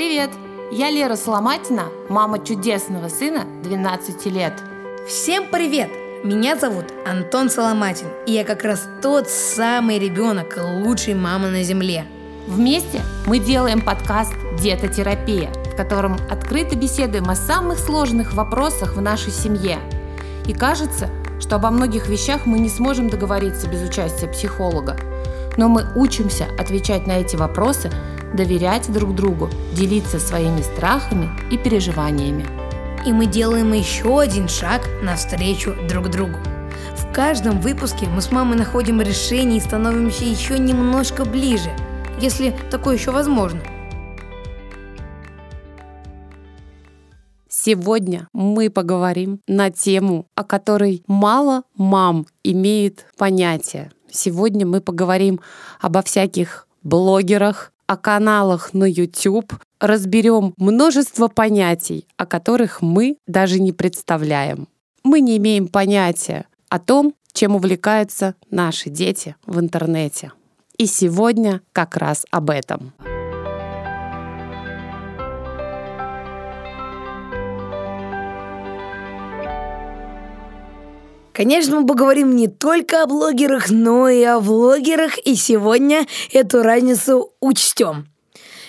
Привет! Я Лера Соломатина, мама чудесного сына 12 лет. Всем привет! Меня зовут Антон Соломатин, и я как раз тот самый ребенок, лучшей мамы на земле. Вместе мы делаем подкаст «Детотерапия», в котором открыто беседуем о самых сложных вопросах в нашей семье. И кажется, что обо многих вещах мы не сможем договориться без участия психолога. Но мы учимся отвечать на эти вопросы, доверять друг другу, делиться своими страхами и переживаниями. И мы делаем еще один шаг навстречу друг другу. В каждом выпуске мы с мамой находим решение и становимся еще немножко ближе, если такое еще возможно. Сегодня мы поговорим на тему, о которой мало мам имеет понятие. Сегодня мы поговорим обо всяких блогерах, о каналах на YouTube, разберем множество понятий, о которых мы даже не представляем. Мы не имеем понятия о том, чем увлекаются наши дети в интернете. И сегодня как раз об этом. Конечно, мы поговорим не только о блогерах, но и о влогерах, и сегодня эту разницу учтем.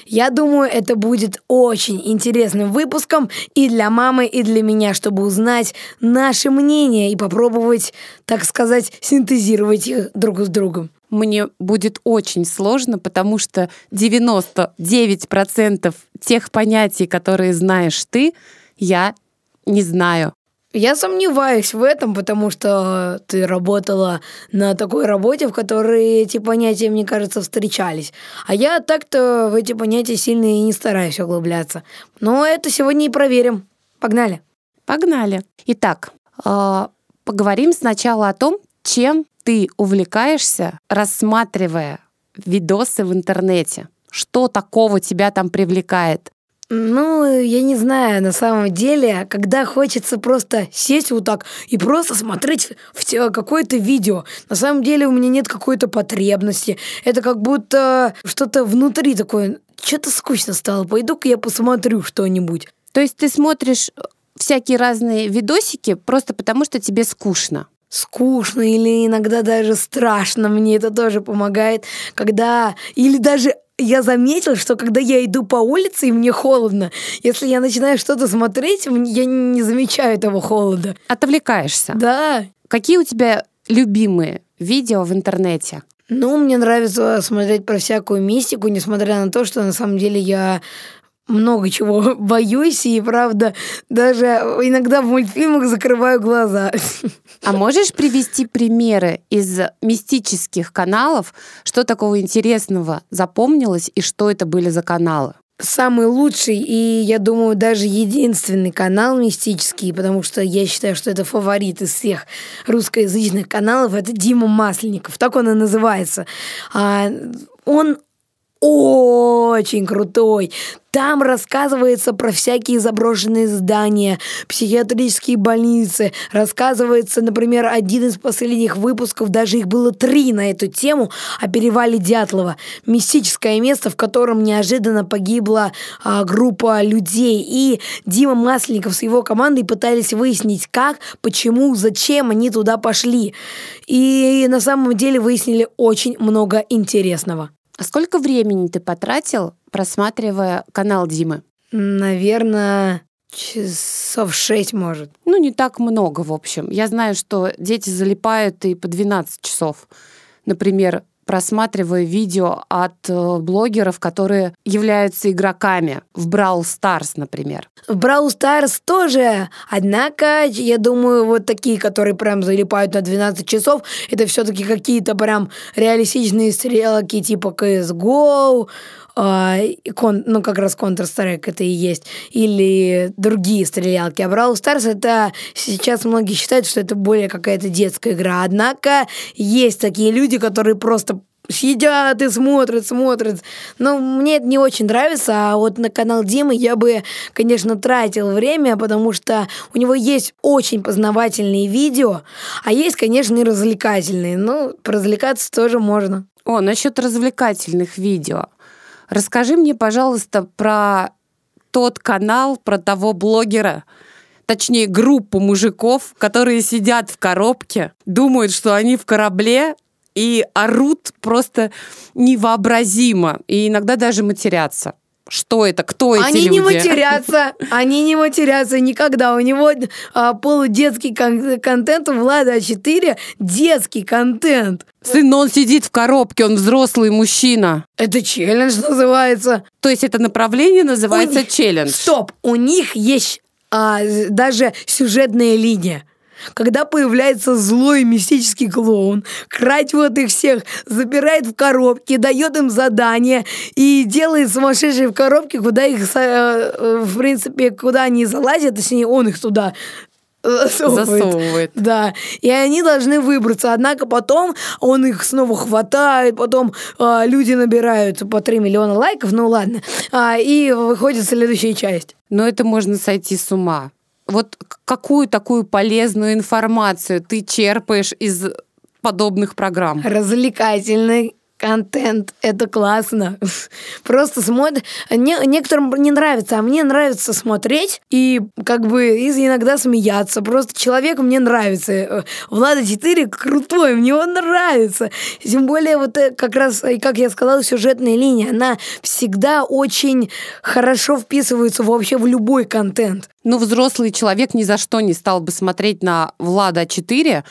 Я думаю, это будет очень интересным выпуском и для мамы, и для меня, чтобы узнать наше мнение и попробовать, так сказать, синтезировать их друг с другом. Мне будет очень сложно, потому что 99% тех понятий, которые знаешь ты, я не знаю. Я сомневаюсь в этом, потому что ты работала на такой работе, в которой эти понятия, мне кажется, встречались. А я так-то в эти понятия сильно и не стараюсь углубляться. Но это сегодня и проверим. Погнали. Погнали. Итак, э, поговорим сначала о том, чем ты увлекаешься, рассматривая видосы в интернете. Что такого тебя там привлекает? Ну, я не знаю, на самом деле, когда хочется просто сесть вот так и просто смотреть в какое-то видео, на самом деле у меня нет какой-то потребности. Это как будто что-то внутри такое, что-то скучно стало, пойду-ка я посмотрю что-нибудь. То есть ты смотришь всякие разные видосики просто потому, что тебе скучно? скучно или иногда даже страшно. Мне это тоже помогает, когда... Или даже я заметил, что когда я иду по улице и мне холодно, если я начинаю что-то смотреть, я не замечаю этого холода. Отвлекаешься? Да. Какие у тебя любимые видео в интернете? Ну, мне нравится смотреть про всякую мистику, несмотря на то, что на самом деле я много чего боюсь, и правда, даже иногда в мультфильмах закрываю глаза. А можешь привести примеры из мистических каналов, что такого интересного запомнилось и что это были за каналы? самый лучший и, я думаю, даже единственный канал мистический, потому что я считаю, что это фаворит из всех русскоязычных каналов, это Дима Масленников, так он и называется. А, он очень крутой. Там рассказывается про всякие заброшенные здания, психиатрические больницы. Рассказывается, например, один из последних выпусков, даже их было три на эту тему, о перевале Дятлова. Мистическое место, в котором неожиданно погибла а, группа людей. И Дима Масленников с его командой пытались выяснить, как, почему, зачем они туда пошли. И на самом деле выяснили очень много интересного. А сколько времени ты потратил, просматривая канал Димы? Наверное, часов шесть, может. Ну, не так много, в общем. Я знаю, что дети залипают и по 12 часов. Например, просматриваю видео от э, блогеров, которые являются игроками в Brawl Stars, например. В Brawl Stars тоже. Однако, я думаю, вот такие, которые прям залипают на 12 часов, это все-таки какие-то прям реалистичные стрелки типа CSGO, а, кон, ну, как раз Counter-Strike это и есть, или другие стрелялки. А Brawl Stars это сейчас многие считают, что это более какая-то детская игра. Однако есть такие люди, которые просто сидят и смотрят, смотрят. Но мне это не очень нравится, а вот на канал Димы я бы, конечно, тратил время, потому что у него есть очень познавательные видео, а есть, конечно, и развлекательные. Ну, развлекаться тоже можно. О, насчет развлекательных видео. Расскажи мне, пожалуйста, про тот канал про того блогера, точнее группу мужиков, которые сидят в коробке, думают, что они в корабле, и орут просто невообразимо, и иногда даже матерятся. Что это? Кто эти они люди? не матерятся, они не матерятся никогда. У него а, полудетский кон- контент, у Влада А4 детский контент. Сын, он сидит в коробке, он взрослый мужчина. Это челлендж называется. То есть это направление называется У челлендж. Стоп, у них есть а, даже сюжетная линия. Когда появляется злой мистический клоун, крадет их всех, забирает в коробки, дает им задание и делает сумасшедшие в коробке, куда их, са- э, в принципе, куда они залазят, точнее, он их туда засовывает. Засовывает. Да, и они должны выбраться. Однако потом он их снова хватает, потом а, люди набирают по 3 миллиона лайков, ну ладно, А, и выходит следующая часть. Но это можно сойти с ума. Вот какую такую полезную информацию ты черпаешь из подобных программ? Развлекательный контент, это классно. Просто смотрят. Не, некоторым не нравится, а мне нравится смотреть и как бы и иногда смеяться. Просто человек мне нравится. Э, Влада 4 крутой, мне он нравится. Тем более вот э, как раз, и как я сказала, сюжетная линия, она всегда очень хорошо вписывается вообще в любой контент. Ну, взрослый человек ни за что не стал бы смотреть на Влада 4,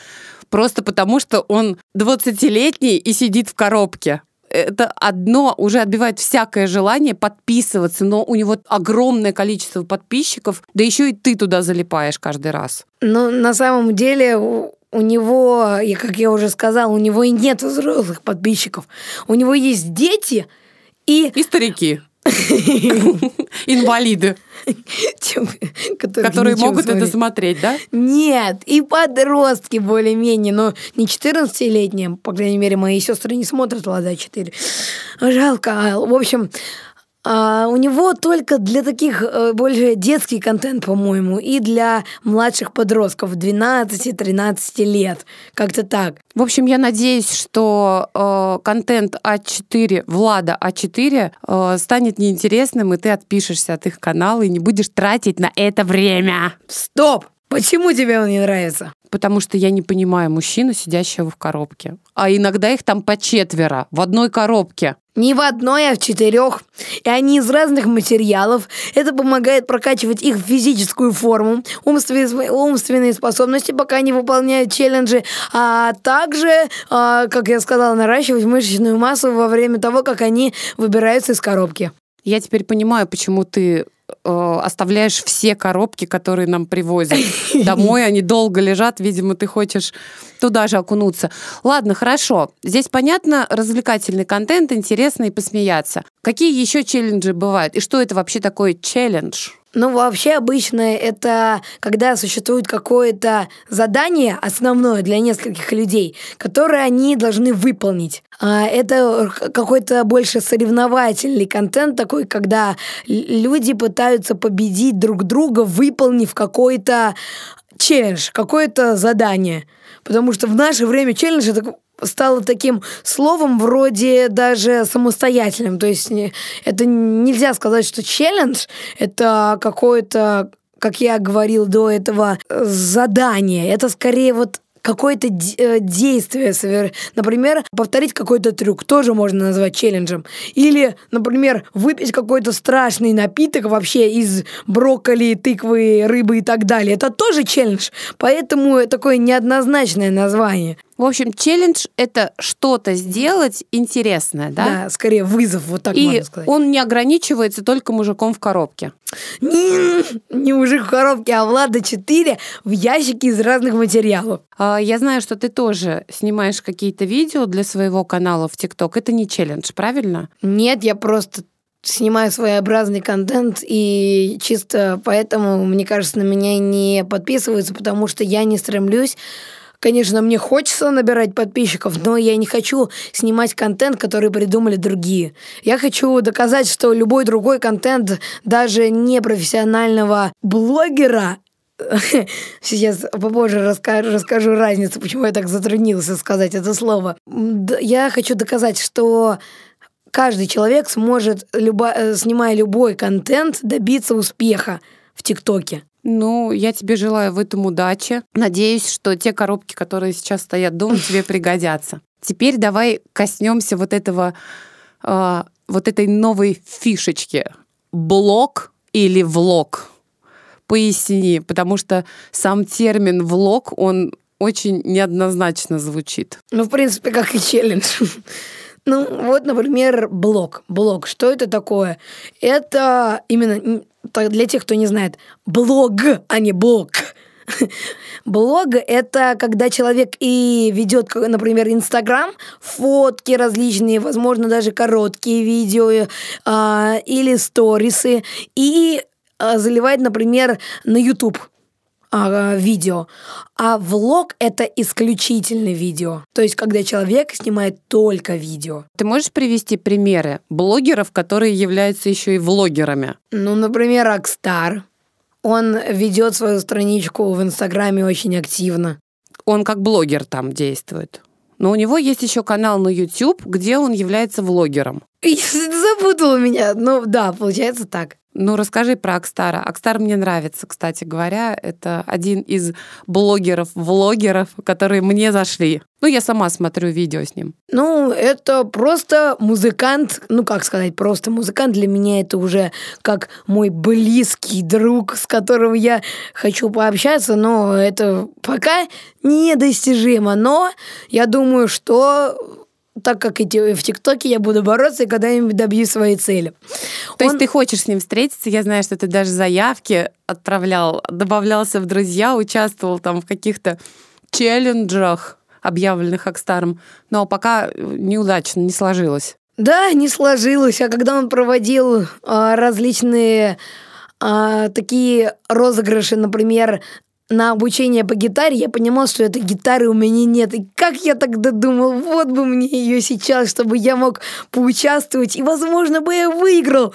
просто потому что он 20-летний и сидит в коробке. Это одно уже отбивает всякое желание подписываться, но у него огромное количество подписчиков, да еще и ты туда залипаешь каждый раз. Но на самом деле у, у него, и как я уже сказала, у него и нет взрослых подписчиков. У него есть дети и И старики. Инвалиды, которые нечего могут это смотреть. смотреть, да? Нет, и подростки более-менее, но не 14-летние, по крайней мере, мои сестры не смотрят «Влада 4». Жалко. В общем, а, у него только для таких э, больше детский контент, по-моему, и для младших подростков 12-13 лет. Как-то так. В общем, я надеюсь, что э, контент А4, Влада А4 э, станет неинтересным, и ты отпишешься от их канала и не будешь тратить на это время. Стоп! Почему тебе он не нравится? Потому что я не понимаю мужчину, сидящего в коробке. А иногда их там по четверо в одной коробке. Не в одной, а в четырех. И они из разных материалов. Это помогает прокачивать их физическую форму, умственные, умственные способности, пока они выполняют челленджи, а также, а, как я сказала, наращивать мышечную массу во время того, как они выбираются из коробки. Я теперь понимаю, почему ты э, оставляешь все коробки, которые нам привозят домой. Они долго лежат. Видимо, ты хочешь туда же окунуться. Ладно, хорошо. Здесь понятно, развлекательный контент, интересно и посмеяться. Какие еще челленджи бывают? И что это вообще такое челлендж? Ну, вообще обычно это когда существует какое-то задание основное для нескольких людей, которое они должны выполнить. А Это какой-то больше соревновательный контент такой, когда люди пытаются победить друг друга, выполнив какой-то челлендж, какое-то задание. Потому что в наше время челлендж это стало таким словом вроде даже самостоятельным. То есть не- это нельзя сказать, что челлендж это какое-то, как я говорил до этого, задание. Это скорее вот какое-то э, действие, например, повторить какой-то трюк, тоже можно назвать челленджем. Или, например, выпить какой-то страшный напиток вообще из брокколи, тыквы, рыбы и так далее. Это тоже челлендж, поэтому такое неоднозначное название. В общем, челлендж — это что-то сделать интересное, да? Да, скорее вызов, вот так И можно сказать. он не ограничивается только мужиком в коробке. Не, не мужик в коробке, а Влада 4 в ящике из разных материалов. А, Я знаю, что ты тоже снимаешь какие-то видео для своего канала в ТикТок. Это не челлендж, правильно? Нет, я просто снимаю своеобразный контент, и чисто поэтому, мне кажется, на меня не подписываются, потому что я не стремлюсь Конечно, мне хочется набирать подписчиков, но я не хочу снимать контент, который придумали другие. Я хочу доказать, что любой другой контент, даже не профессионального блогера, Сейчас попозже расскажу, расскажу разницу, почему я так затруднился сказать это слово. Я хочу доказать, что каждый человек сможет, любо, э, снимая любой контент, добиться успеха в ТикТоке. Ну, я тебе желаю в этом удачи. Надеюсь, что те коробки, которые сейчас стоят дома, тебе пригодятся. Теперь давай коснемся вот этого, э, вот этой новой фишечки. Блог или влог? Поясни, потому что сам термин влог, он очень неоднозначно звучит. Ну, в принципе, как и челлендж. Ну, вот, например, блог. Блог. Что это такое? Это именно для тех, кто не знает, блог, а не блог. Блог — это когда человек и ведет, например, Инстаграм, фотки различные, возможно, даже короткие видео э, или сторисы, и э, заливает, например, на YouTube а, видео. А влог — это исключительно видео. То есть, когда человек снимает только видео. Ты можешь привести примеры блогеров, которые являются еще и влогерами? Ну, например, Акстар. Он ведет свою страничку в Инстаграме очень активно. Он как блогер там действует. Но у него есть еще канал на YouTube, где он является влогером. Запутала меня. Ну да, получается так. Ну, расскажи про Акстара. Акстар мне нравится, кстати говоря. Это один из блогеров-влогеров, которые мне зашли. Ну, я сама смотрю видео с ним. Ну, это просто музыкант. Ну, как сказать, просто музыкант. Для меня это уже как мой близкий друг, с которым я хочу пообщаться, но это пока недостижимо. Но я думаю, что так как и в ТикТоке я буду бороться и когда-нибудь добью своей цели. То Он... есть ты хочешь с ним встретиться? Я знаю, что ты даже заявки отправлял, добавлялся в друзья, участвовал там в каких-то челленджах, объявленных Акстаром, но пока неудачно, не сложилось. Да, не сложилось. А когда он проводил а, различные а, такие розыгрыши, например, на обучение по гитаре, я понимал, что этой гитары у меня нет. И как я тогда думал, вот бы мне ее сейчас, чтобы я мог поучаствовать, и, возможно, бы я выиграл.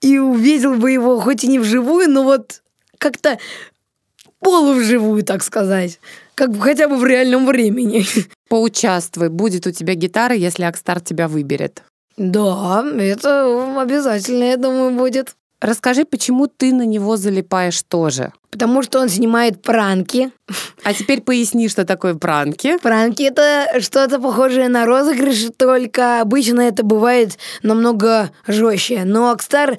И увидел бы его, хоть и не вживую, но вот как-то полувживую, так сказать. Как бы хотя бы в реальном времени. Поучаствуй. Будет у тебя гитара, если Акстар тебя выберет. Да, это обязательно, я думаю, будет. Расскажи, почему ты на него залипаешь тоже? Потому что он снимает пранки. А теперь поясни, что такое пранки. Пранки — это что-то похожее на розыгрыш, только обычно это бывает намного жестче. Но Акстар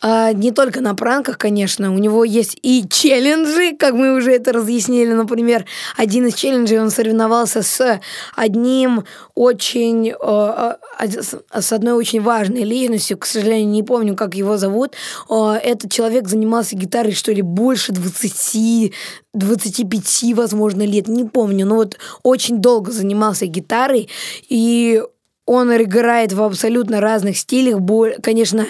а, не только на пранках, конечно, у него есть и челленджи, как мы уже это разъяснили. Например, один из челленджей он соревновался с одним очень... А, а, с одной очень важной личностью, к сожалению, не помню, как его зовут. А, этот человек занимался гитарой, что ли, больше 20, 25, возможно, лет, не помню. Но вот очень долго занимался гитарой, и он играет в абсолютно разных стилях. Конечно,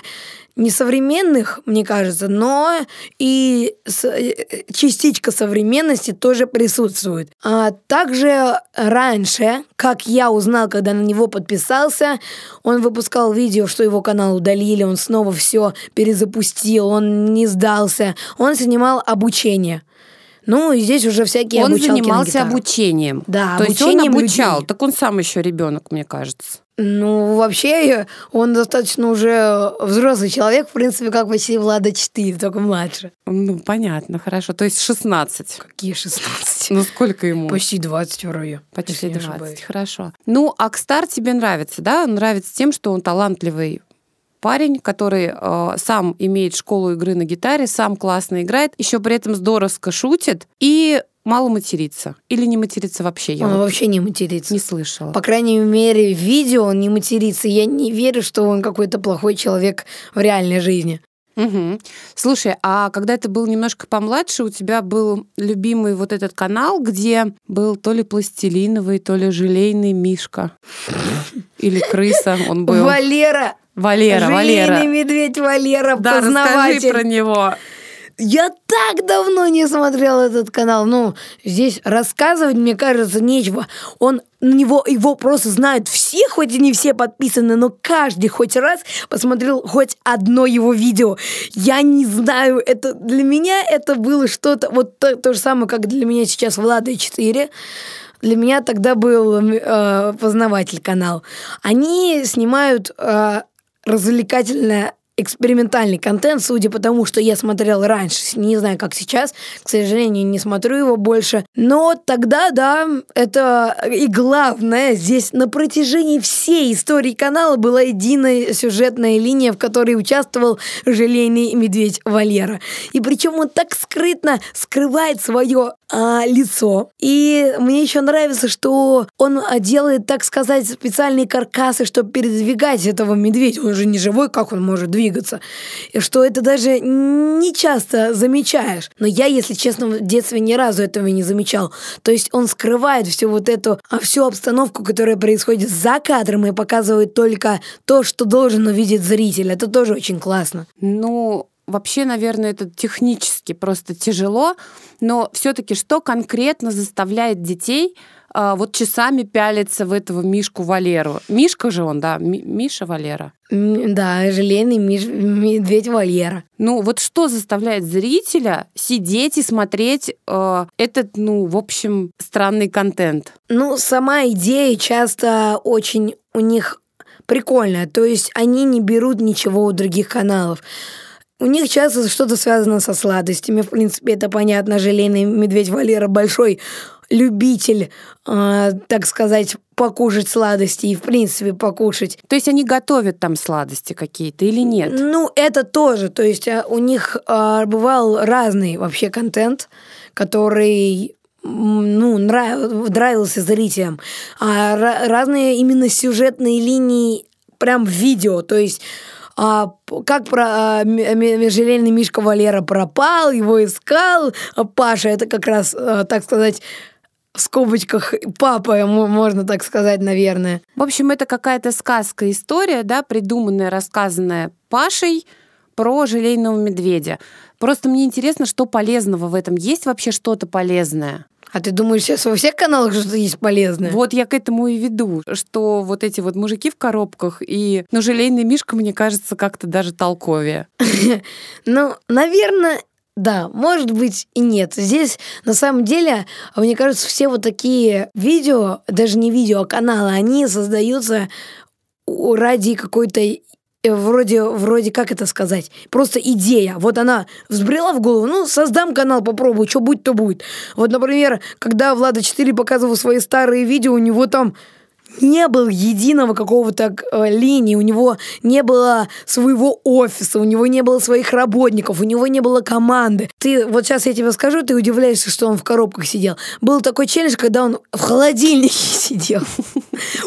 не современных, мне кажется, но и э, частичка современности тоже присутствует. А также раньше, как я узнал, когда на него подписался, он выпускал видео, что его канал удалили, он снова все перезапустил, он не сдался, он снимал обучение. Ну, и здесь уже всякие Он занимался обучением. Да, То обучением есть он обучал. Людей. Так он сам еще ребенок, мне кажется. Ну, вообще, он достаточно уже взрослый человек, в принципе, как Василий Влада 4, только младше. Ну, понятно, хорошо. То есть 16. Какие 16? Ну, сколько ему? Почти 20 вроде. Почти 20, хорошо. Ну, Акстар тебе нравится, да? Он нравится тем, что он талантливый парень, который э, сам имеет школу игры на гитаре, сам классно играет, еще при этом здорово шутит и мало матерится. Или не матерится вообще? Я он вот вообще не матерится. Не слышала. По крайней мере, в видео он не матерится. Я не верю, что он какой-то плохой человек в реальной жизни. Угу. Слушай, а когда ты был немножко помладше, у тебя был любимый вот этот канал, где был то ли пластилиновый, то ли желейный Мишка. Или крыса он был. Валера! Валера, Желейный Валера. медведь Валера, да, познаватель. расскажи про него. Я так давно не смотрел этот канал. Ну, здесь рассказывать, мне кажется, нечего. Он на него его просто знают все, хоть и не все подписаны, но каждый хоть раз посмотрел хоть одно его видео. Я не знаю, это для меня это было что-то вот то, то же самое, как для меня сейчас Влада 4. для меня тогда был э, познаватель канал. Они снимают э, развлекательное экспериментальный контент, судя по тому, что я смотрел раньше. Не знаю, как сейчас, к сожалению, не смотрю его больше. Но тогда, да, это и главное, здесь на протяжении всей истории канала была единая сюжетная линия, в которой участвовал желейный медведь Валера. И причем он так скрытно скрывает свое а, лицо. И мне еще нравится, что он делает, так сказать, специальные каркасы, чтобы передвигать этого медведя. Он же не живой, как он может двигаться. И что это даже не часто замечаешь. Но я, если честно, в детстве ни разу этого не замечал. То есть он скрывает всю вот эту, а всю обстановку, которая происходит за кадром и показывает только то, что должен увидеть зритель. Это тоже очень классно. Ну, вообще, наверное, это технически просто тяжело, но все-таки что конкретно заставляет детей а, вот часами пялиться в этого Мишку Валеру. Мишка же он, да, Миша Валера. Да, желейный Миш, медведь Валера. Ну, вот что заставляет зрителя сидеть и смотреть э, этот, ну, в общем, странный контент? Ну, сама идея часто очень у них прикольная. То есть они не берут ничего у других каналов. У них часто что-то связано со сладостями. В принципе, это понятно. Желейный медведь Валера большой любитель, э, так сказать, покушать сладости и, в принципе, покушать. То есть они готовят там сладости какие-то или нет? Ну, это тоже. То есть а, у них э, бывал разный вообще контент, который ну, нрав... нравился зрителям. А разные именно сюжетные линии прям в видео. То есть а, как про а, межжелейный Мишка Валера пропал, его искал. А Паша, это как раз, а, так сказать, в скобочках папа, можно так сказать, наверное. В общем, это какая-то сказка, история, да, придуманная, рассказанная Пашей про желейного медведя. Просто мне интересно, что полезного в этом. Есть вообще что-то полезное? А ты думаешь, сейчас во всех каналах что-то есть полезное? Вот я к этому и веду, что вот эти вот мужики в коробках и, ну, желейный мишка, мне кажется, как-то даже толковее. Ну, наверное, да, может быть и нет. Здесь на самом деле, мне кажется, все вот такие видео, даже не видео, а каналы, они создаются ради какой-то вроде, вроде, как это сказать, просто идея. Вот она взбрела в голову, ну, создам канал, попробую, что будет, то будет. Вот, например, когда Влада 4 показывал свои старые видео, у него там не было единого какого-то э, линии, у него не было своего офиса, у него не было своих работников, у него не было команды. Ты, вот сейчас я тебе скажу, ты удивляешься, что он в коробках сидел. Был такой челлендж, когда он в холодильнике сидел.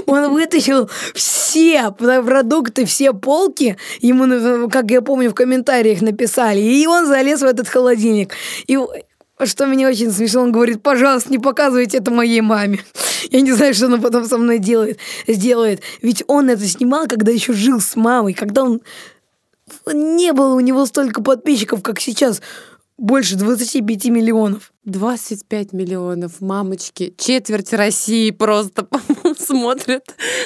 Он вытащил все продукты, все полки, ему, как я помню, в комментариях написали, и он залез в этот холодильник. И что меня очень смешно, он говорит, пожалуйста, не показывайте это моей маме. Я не знаю, что она потом со мной делает, сделает. Ведь он это снимал, когда еще жил с мамой, когда он не было у него столько подписчиков, как сейчас больше 25 миллионов. 25 миллионов, мамочки. Четверть России просто смотрят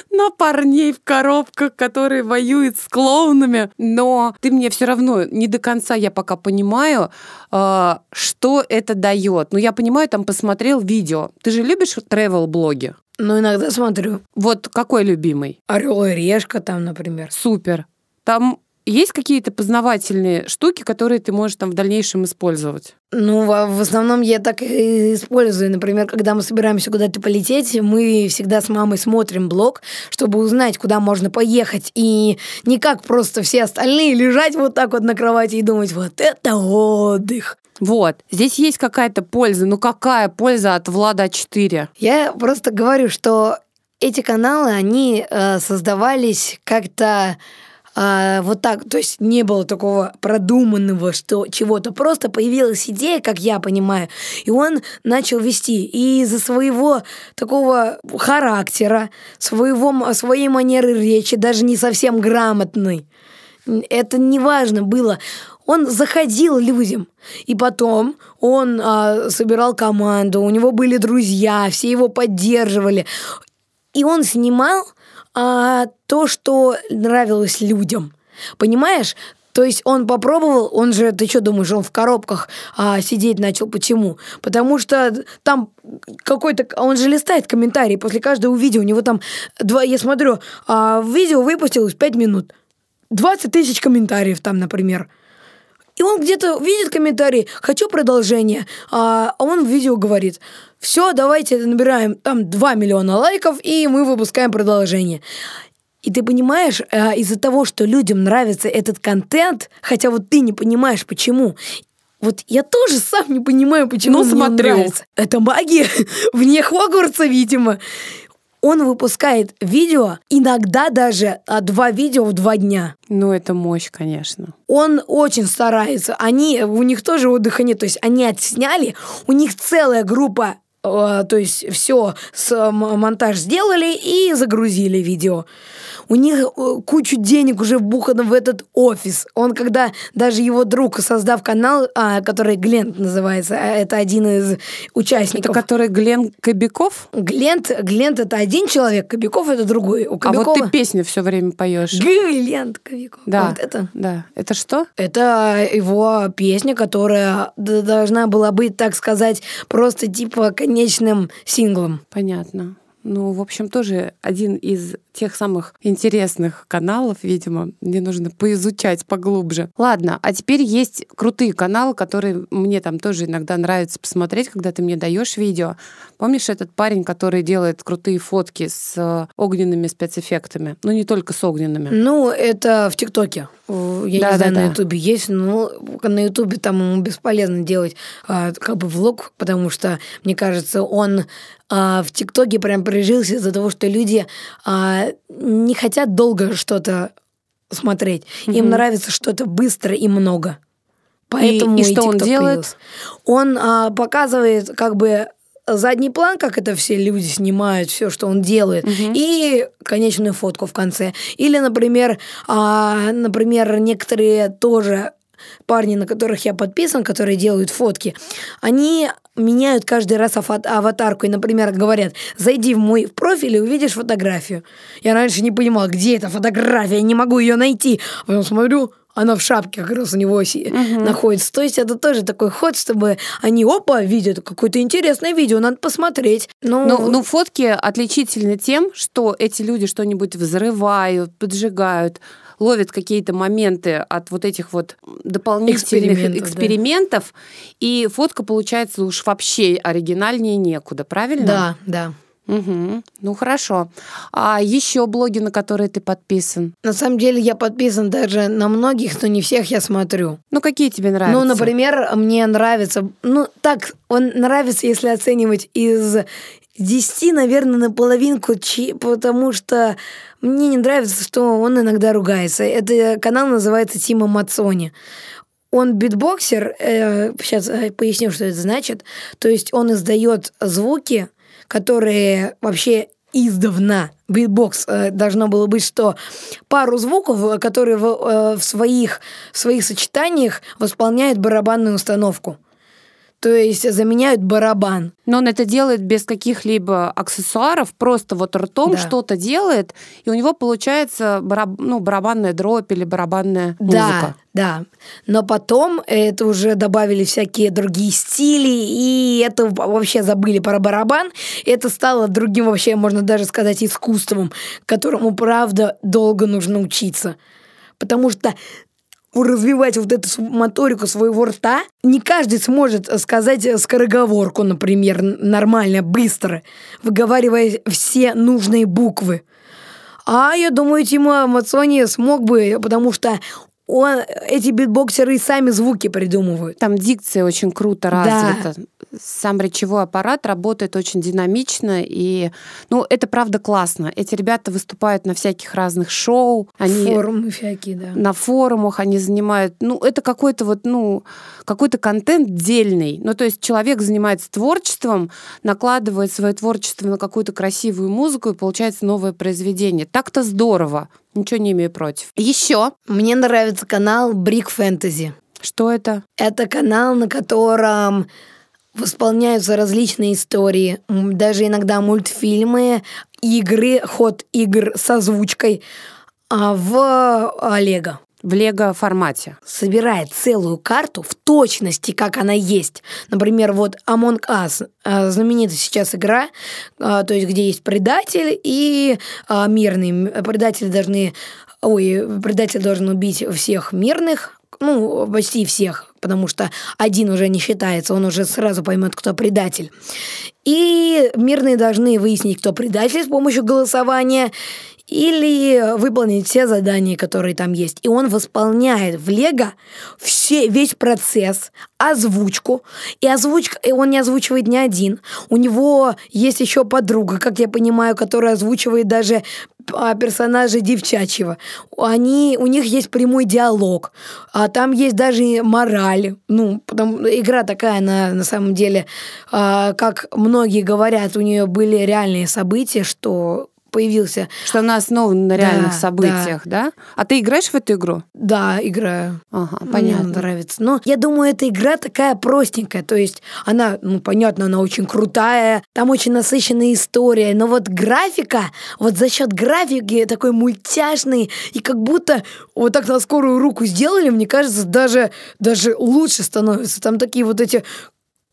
на парней в коробках, которые воюют с клоунами. Но ты мне все равно не до конца я пока понимаю, э, что это дает. Ну, я понимаю, там посмотрел видео. Ты же любишь travel-блоги? Ну, иногда смотрю. Вот какой любимый? Орел и решка там, например. Супер. Там есть какие-то познавательные штуки, которые ты можешь там в дальнейшем использовать? Ну, в основном я так и использую. Например, когда мы собираемся куда-то полететь, мы всегда с мамой смотрим блог, чтобы узнать, куда можно поехать. И не как просто все остальные лежать вот так вот на кровати и думать, вот это отдых. Вот, здесь есть какая-то польза. Ну какая польза от Влада 4? Я просто говорю, что эти каналы, они э, создавались как-то а, вот так, то есть не было такого продуманного, что чего-то, просто появилась идея, как я понимаю, и он начал вести. И из-за своего такого характера, своего, своей манеры речи, даже не совсем грамотной, это не важно было. Он заходил людям. И потом он а, собирал команду, у него были друзья, все его поддерживали. И он снимал а, то, что нравилось людям. Понимаешь? То есть он попробовал, он же, ты что думаешь, он в коробках а, сидеть начал? Почему? Потому что там какой-то, он же листает комментарии после каждого видео, у него там, два, я смотрю, а, видео выпустилось 5 минут, 20 тысяч комментариев там, например. И он где-то видит комментарий, хочу продолжение, а он в видео говорит, все, давайте набираем там 2 миллиона лайков, и мы выпускаем продолжение. И ты понимаешь, э, из-за того, что людям нравится этот контент, хотя вот ты не понимаешь, почему, вот я тоже сам не понимаю, почему ну, мне смотрю. нравится. Это магия вне Хогвартса, видимо. Он выпускает видео, иногда даже а, два видео в два дня. Ну, это мощь, конечно. Он очень старается. Они, у них тоже отдыха нет. То есть они отсняли, у них целая группа э, то есть все с монтаж сделали и загрузили видео. У них э, кучу денег уже вбухано в этот офис. Он когда даже его друг, создав канал, а, который Глент называется, а это один из Это участников. который Глен Кобяков? Глент, Глент это один человек, Кобяков это другой. У А Кобякова... вот ты песню все время поешь. Глент Кобяков. Да. Вот это. Да. Это что? Это его песня, которая должна была быть, так сказать, просто типа конечным синглом. Понятно. Ну, в общем, тоже один из тех самых интересных каналов, видимо, мне нужно поизучать поглубже. Ладно, а теперь есть крутые каналы, которые мне там тоже иногда нравится посмотреть, когда ты мне даешь видео. Помнишь этот парень, который делает крутые фотки с э, огненными спецэффектами? Ну, не только с огненными. Ну, это в ТикТоке. Я Да, не да, знаю, на да. Ютубе есть, но на Ютубе там ему бесполезно делать а, как бы влог, потому что, мне кажется, он а, в ТикТоке прям прижился из-за того, что люди а, не хотят долго что-то смотреть. Им Мгм. нравится что-то быстро и много. Поэтому и что он TikTok делает? появился. Он а, показывает как бы задний план, как это все люди снимают, все, что он делает, Мгм. и конечную фотку в конце. Или, например, а, например, некоторые тоже парни, на которых я подписан, которые делают фотки, они меняют каждый раз аватарку и, например, говорят, зайди в мой профиль и увидишь фотографию. Я раньше не понимала, где эта фотография, я не могу ее найти. А потом смотрю, она в шапке как раз у него си- находится. То есть это тоже такой ход, чтобы они, опа, видят какое-то интересное видео, надо посмотреть. Ну, Ну, ну, фотки отличительны тем, что эти люди что-нибудь взрывают, поджигают, ловят какие-то моменты от вот этих вот дополнительных Экспериментов, экспериментов, да. и фотка получается уж вообще оригинальнее некуда, правильно? да, да. Мгм. Ну хорошо. А еще блоги, на которые ты подписан? На самом деле я подписан даже на многих, но не всех я смотрю. Ну какие тебе нравятся? Ну, например, мне нравится, ну, так, он нравится, если оценивать из 10, наверное, на половинку, потому что мне не нравится, что он иногда ругается. Это канал называется Тима Мацони. Он битбоксер, сейчас поясню, что это значит. То есть он издает звуки, которые вообще издавна. Битбокс э, должно было быть, что пару звуков, э, которые в, э, в своих, в своих сочетаниях восполняют барабанную установку. То есть заменяют барабан. Но он это делает без каких-либо аксессуаров, просто вот ртом Да. что-то делает, и у него получается бараб- ну, барабанная дробь или барабанная музыка. Да, да. Но потом это уже добавили всякие другие стили, и это вообще забыли про барабан. Это стало другим вообще, можно даже сказать, искусством, которому, правда, долго нужно учиться. Потому что развивать вот эту моторику своего рта, не каждый сможет сказать э, скороговорку, например, нормально, быстро, выговаривая все нужные буквы. А я думаю, Тима Мацони смог бы, потому что он, эти битбоксеры и сами звуки придумывают. Там дикция очень круто Да. Сам речевой аппарат работает очень динамично, и ну, это правда классно. Эти ребята выступают на всяких разных шоу, они Форумы всякие, да. на форумах, они занимают, ну, это какой-то вот, ну, какой-то контент дельный. Ну, то есть человек занимается творчеством, накладывает свое творчество на какую-то красивую музыку, и получается новое произведение. Так-то здорово. Ничего не имею против. Еще. Мне нравится канал Brick Fantasy. Что это? Это канал, на котором восполняются различные истории, даже иногда мультфильмы, игры, ход игр с озвучкой а, в Олега. в лего-формате. Собирает целую карту в точности, как она есть. Например, вот Among Us, э, знаменитая сейчас игра, то есть где есть предатель и мирный. Предатели должны ой, предатель должен убить всех мирных, ну, почти всех, потому что один уже не считается, он уже сразу поймет, кто предатель. И мирные должны выяснить, кто предатель с помощью голосования или выполнить все задания, которые там есть. И он восполняет в Лего все, весь процесс, озвучку. И озвучка, и он не озвучивает ни один. У него есть еще подруга, как я понимаю, которая озвучивает даже а, персонажей девчачьего. Они, у них есть прямой диалог. А там есть даже мораль. Ну, потому, игра такая, на, на самом деле, а, как многие говорят, у нее были реальные события, что появился. Что она основана на реальных да, событиях, да. да? А ты играешь в эту игру? Да, играю. Ага, понятно. Мне нравится. Но я думаю, эта игра такая простенькая. То есть она, ну, понятно, она очень крутая, там очень насыщенная история. Но вот графика, вот за счет графики такой мультяшный, и как будто вот так на скорую руку сделали, мне кажется, даже, даже лучше становится. Там такие вот эти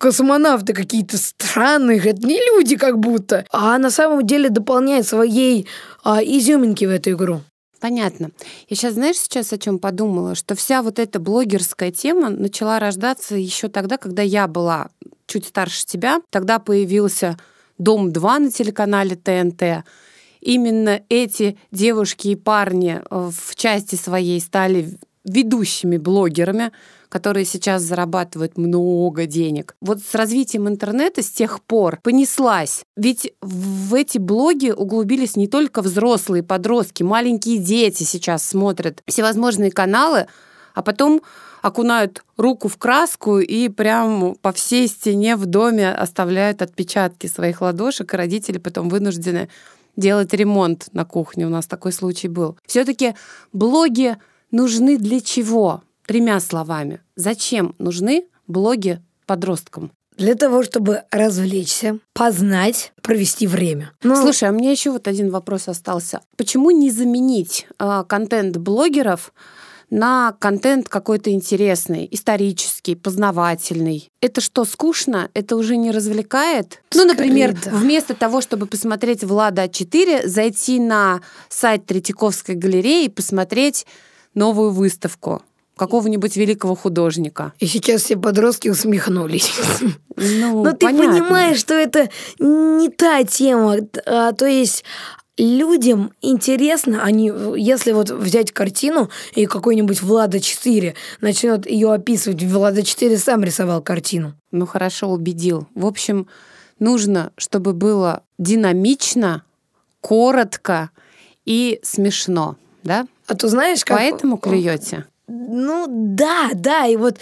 космонавты какие-то странные, это не люди как будто. А на самом деле дополняет своей а, изюминки в эту игру. Понятно. Я сейчас, знаешь, сейчас о чем подумала, что вся вот эта блогерская тема начала рождаться еще тогда, когда я была чуть старше тебя. Тогда появился Дом 2 на телеканале ТНТ. Именно эти девушки и парни э, в части своей стали ведущими блогерами, которые сейчас зарабатывают много денег. Вот с развитием интернета с тех пор понеслась. Ведь в эти блоги углубились не только взрослые подростки, маленькие дети сейчас смотрят всевозможные каналы, а потом окунают руку в краску и прям по всей стене в доме оставляют отпечатки своих ладошек, и родители потом вынуждены делать ремонт на кухне. У нас такой случай был. Все-таки блоги нужны для чего? Тремя словами. Зачем нужны блоги подросткам? Для того, чтобы развлечься, познать, провести время. Ну, Слушай, а мне еще вот один вопрос остался. Почему не заменить э, контент блогеров на контент какой-то интересный, исторический, познавательный. Это что, скучно? Это уже не развлекает? Ну, например, да. вместо того, чтобы посмотреть Влада 4, зайти на сайт Третьяковской галереи и посмотреть новую выставку какого-нибудь великого художника. И сейчас все подростки усмехнулись. Ну, Но ты понимаешь, что это не та тема. А, то есть людям интересно, они, если вот взять картину и какой-нибудь Влада 4 начнет ее описывать, Влада 4 сам рисовал картину. Ну хорошо, убедил. В общем, нужно, чтобы было динамично, коротко и смешно, да? А то знаешь, как... Поэтому клюете? Ну да, да, и вот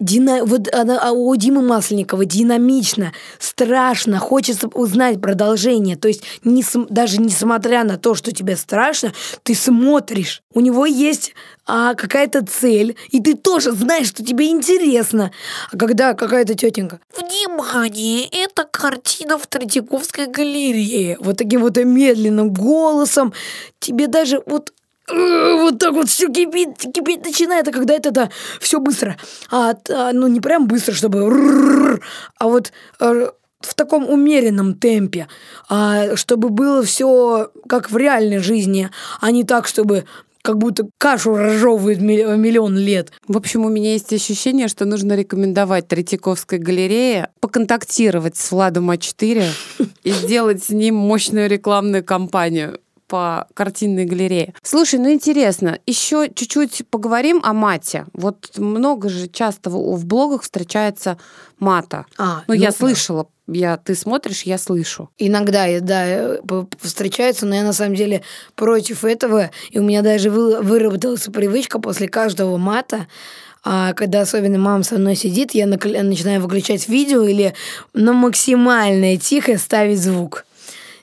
Дина... Вот она, а у Димы Масленникова динамично, страшно, хочется узнать продолжение. То есть не, даже несмотря на то, что тебе страшно, ты смотришь. У него есть а, какая-то цель, и ты тоже знаешь, что тебе интересно. А когда какая-то тетенька «Внимание! Это картина в Третьяковской галерее!» Вот таким вот медленным голосом тебе даже вот вот так вот все кипит, кипеть начинает, а когда это да, все быстро. А, а, ну, не прям быстро, чтобы... А вот а, в таком умеренном темпе, а, чтобы было все как в реальной жизни, а не так, чтобы как будто кашу разжевывают миллион лет. В общем, у меня есть ощущение, что нужно рекомендовать Третьяковской галерее поконтактировать с Владом А4 и сделать с ним мощную рекламную кампанию по картинной галерее. Слушай, ну интересно, еще чуть-чуть поговорим о мате. Вот много же часто в, блогах встречается мата. А, ну, ну я да. слышала, я, ты смотришь, я слышу. Иногда, да, встречаются, но я на самом деле против этого. И у меня даже вы, выработалась привычка после каждого мата а когда особенно мама со мной сидит, я начинаю выключать видео или на максимальное тихо ставить звук.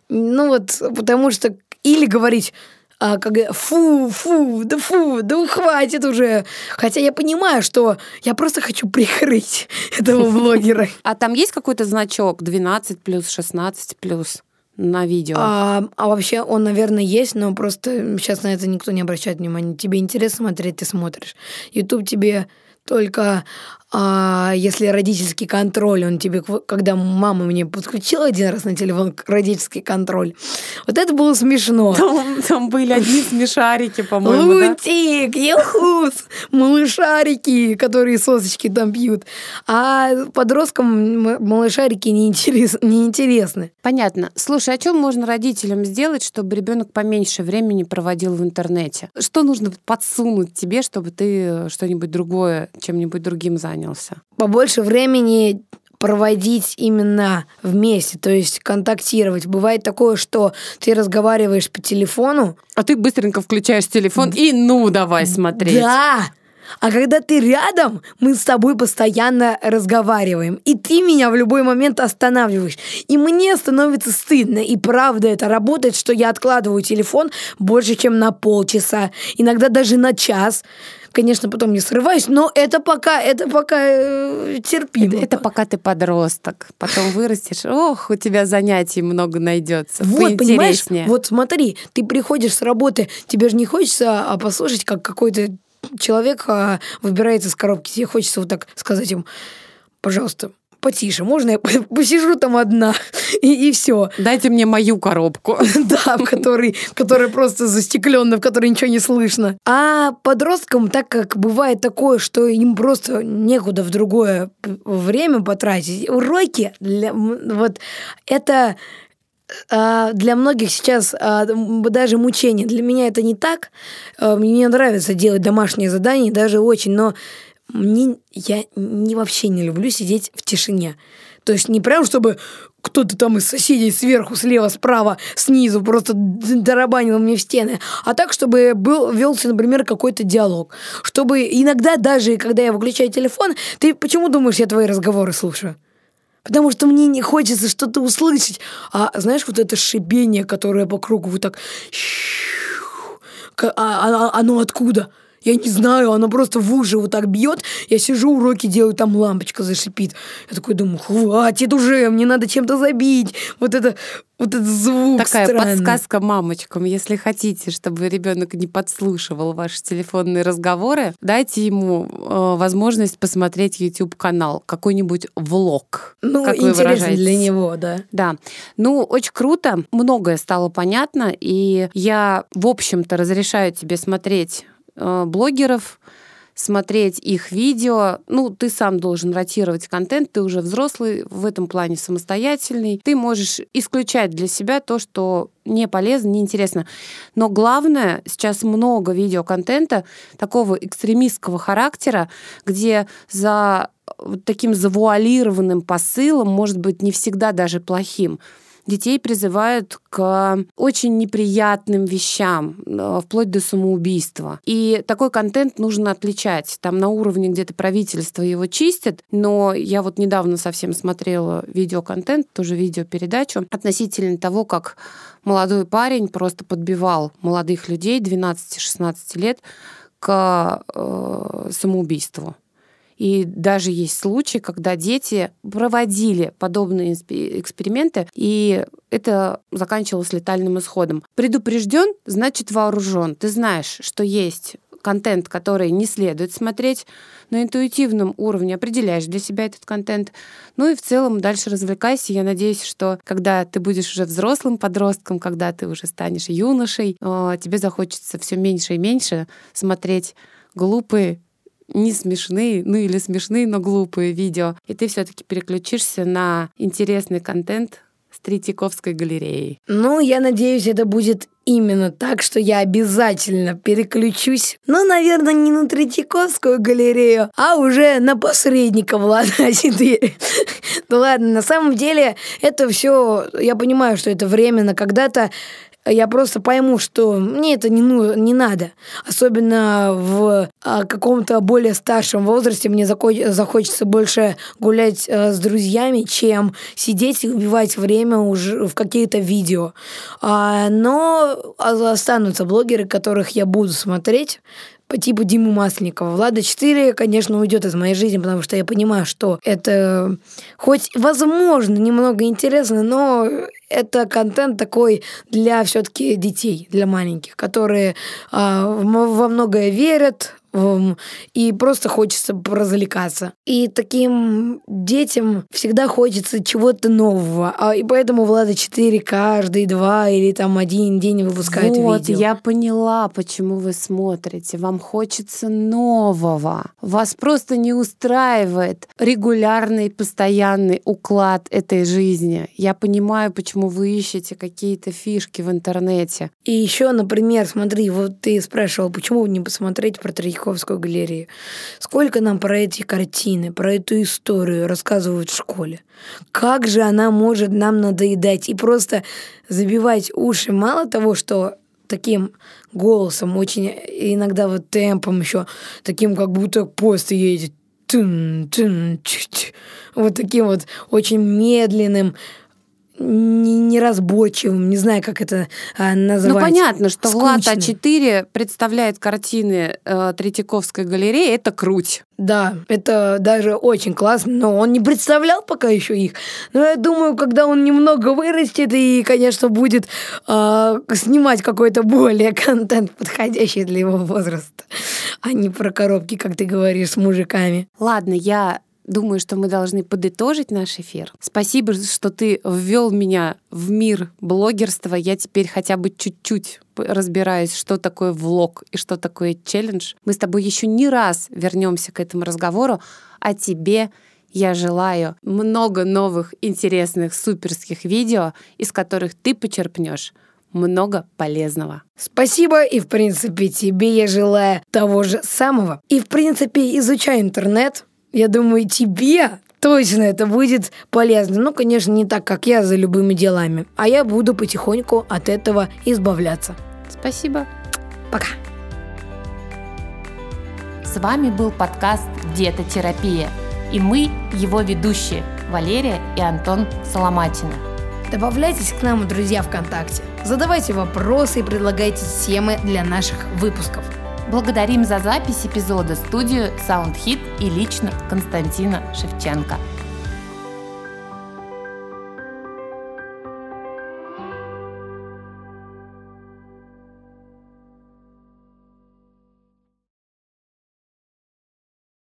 Ну вот, потому что или говорить а, как фу, фу, да фу, да хватит уже. Хотя я понимаю, что я просто хочу прикрыть этого блогера. А там есть какой-то значок 12 плюс, 16 плюс? на видео? А, а вообще он, наверное, есть, но просто сейчас на это никто не обращает внимания. Тебе интересно смотреть, ты смотришь. YouTube тебе только а если родительский контроль, он тебе, когда мама мне подключила один раз на телефон родительский контроль, вот это было смешно. Там, там были одни смешарики, по-моему, Лунтик, да? Яхус, малышарики, которые сосочки там пьют. А подросткам малышарики неинтерес, неинтересны. Понятно. Слушай, а что можно родителям сделать, чтобы ребенок поменьше времени проводил в интернете? Что нужно подсунуть тебе, чтобы ты что-нибудь другое, чем-нибудь другим занялся? Занялся? Побольше времени проводить именно вместе, то есть контактировать. Бывает такое, что ты разговариваешь по телефону. А ты быстренько включаешь телефон и ну давай смотреть. Да, а когда ты рядом, мы с тобой постоянно разговариваем. И ты меня в любой момент останавливаешь. И мне становится стыдно. И правда это работает, что я откладываю телефон больше, чем на полчаса. Иногда даже на час. Конечно, потом не срываюсь, но это пока, это пока э, терпимо. Это, это пока ты подросток. Потом вырастешь, ох, у тебя занятий много найдется. Вот, понимаешь, вот смотри, ты приходишь с работы, тебе же не хочется а послушать, как какой-то человек а, выбирается из коробки, тебе хочется вот так сказать ему, пожалуйста, потише, можно я посижу там одна, и, и все. Дайте мне мою коробку. Да, в которой, которая просто застекленная, в которой ничего не слышно. А подросткам, так как бывает такое, что им просто некуда в другое время потратить, уроки, для, вот это а, для многих сейчас а, даже мучение. Для меня это не так. А, мне нравится делать домашние задания, даже очень, но мне я не, вообще не люблю сидеть в тишине. То есть не прям, чтобы кто-то там из соседей сверху, слева, справа, снизу просто дорабанил мне в стены. А так, чтобы был, велся, например, какой-то диалог. Чтобы иногда даже, когда я выключаю телефон, ты почему думаешь, я твои разговоры слушаю? Потому что мне не хочется что-то услышать. А знаешь, вот это шибение, которое по кругу вот так... А, а, а, оно откуда? Я не знаю, она просто в уши вот так бьет. Я сижу, уроки делаю, там лампочка зашипит. Я такой думаю, хватит уже, мне надо чем-то забить. Вот это, вот этот звук Такая странный. подсказка мамочкам. Если хотите, чтобы ребенок не подслушивал ваши телефонные разговоры, дайте ему э, возможность посмотреть YouTube-канал, какой-нибудь влог. Ну, как интересно для него, да. Да. Ну, очень круто. Многое стало понятно. И я, в общем-то, разрешаю тебе смотреть блогеров, смотреть их видео. Ну, ты сам должен ротировать контент, ты уже взрослый, в этом плане самостоятельный. Ты можешь исключать для себя то, что не полезно, не интересно. Но главное, сейчас много видеоконтента такого экстремистского характера, где за таким завуалированным посылом, может быть, не всегда даже плохим, детей призывают к очень неприятным вещам, э, вплоть до самоубийства. И такой контент нужно отличать. Там на уровне где-то правительство его чистит, но я вот недавно совсем смотрела видеоконтент, тоже видеопередачу, относительно того, как молодой парень просто подбивал молодых людей 12-16 лет к э, самоубийству. И даже есть случаи, когда дети проводили подобные эксперименты, и это заканчивалось летальным исходом. Предупрежден, значит вооружен. Ты знаешь, что есть контент, который не следует смотреть, на интуитивном уровне определяешь для себя этот контент. Ну и в целом дальше развлекайся. Я надеюсь, что когда ты будешь уже взрослым подростком, когда ты уже станешь юношей, э, тебе захочется все меньше и меньше смотреть глупые не смешные, ну или смешные, но глупые видео, и ты все-таки переключишься на интересный контент с Третьяковской галереей. Ну, я надеюсь, это будет именно так, что я обязательно переключусь, ну, наверное, не на Третьяковскую галерею, а уже на посредника Влада 4. Ну ладно, на самом деле это все, я понимаю, что это временно, когда-то я просто пойму, что мне это не, ну, не надо. Особенно в а, каком-то более старшем возрасте мне захочется больше гулять а, с друзьями, чем сидеть и убивать время уже в какие-то видео. А, но останутся блогеры, которых я буду смотреть, по типу Димы Масленникова. Влада 4, конечно, уйдет из моей жизни, потому что я понимаю, что это хоть, возможно, немного интересно, но это контент такой для все-таки детей, для маленьких, которые а, во многое верят, и просто хочется развлекаться. И таким детям всегда хочется чего-то нового. А, и поэтому Влада 4 каждый два или там один день выпускает вот, видео. я поняла, почему вы смотрите. Вам хочется нового. Вас просто не устраивает регулярный, постоянный уклад этой жизни. Я понимаю, почему вы ищете какие-то фишки в интернете. И еще, например, смотри, вот ты спрашивал, почему не посмотреть про Третьяковку Третьяковскую галерею. Сколько нам про эти картины, про эту историю рассказывают в школе. Как же она может нам надоедать и просто забивать уши. Мало того, что таким голосом, очень иногда вот темпом еще, таким как будто поезд едет. Тын, тын, вот таким вот очень медленным, неразборчивым, не знаю, как это а, называть. Ну, понятно, что Скучным. Влад А4 представляет картины э, Третьяковской галереи, это круть. Да, это даже очень классно, но он не представлял пока еще их. Но я думаю, когда он немного вырастет и, конечно, будет э, снимать какой-то более контент, подходящий для его возраста, а не про коробки, как ты говоришь, с мужиками. Ладно, я думаю, что мы должны подытожить наш эфир. Спасибо, что ты ввел меня в мир блогерства. Я теперь хотя бы чуть-чуть разбираюсь, что такое влог и что такое челлендж. Мы с тобой еще не раз вернемся к этому разговору, а тебе я желаю много новых интересных суперских видео, из которых ты почерпнешь много полезного. Спасибо, и в принципе тебе я желаю того же самого. И в принципе изучай интернет, я думаю, тебе точно это будет полезно. Ну, конечно, не так, как я за любыми делами. А я буду потихоньку от этого избавляться. Спасибо. Пока. С вами был подкаст «Детотерапия». И мы его ведущие Валерия и Антон Соломатина. Добавляйтесь к нам, друзья, ВКонтакте. Задавайте вопросы и предлагайте темы для наших выпусков. Благодарим за запись эпизода студию SoundHit и лично Константина Шевченко.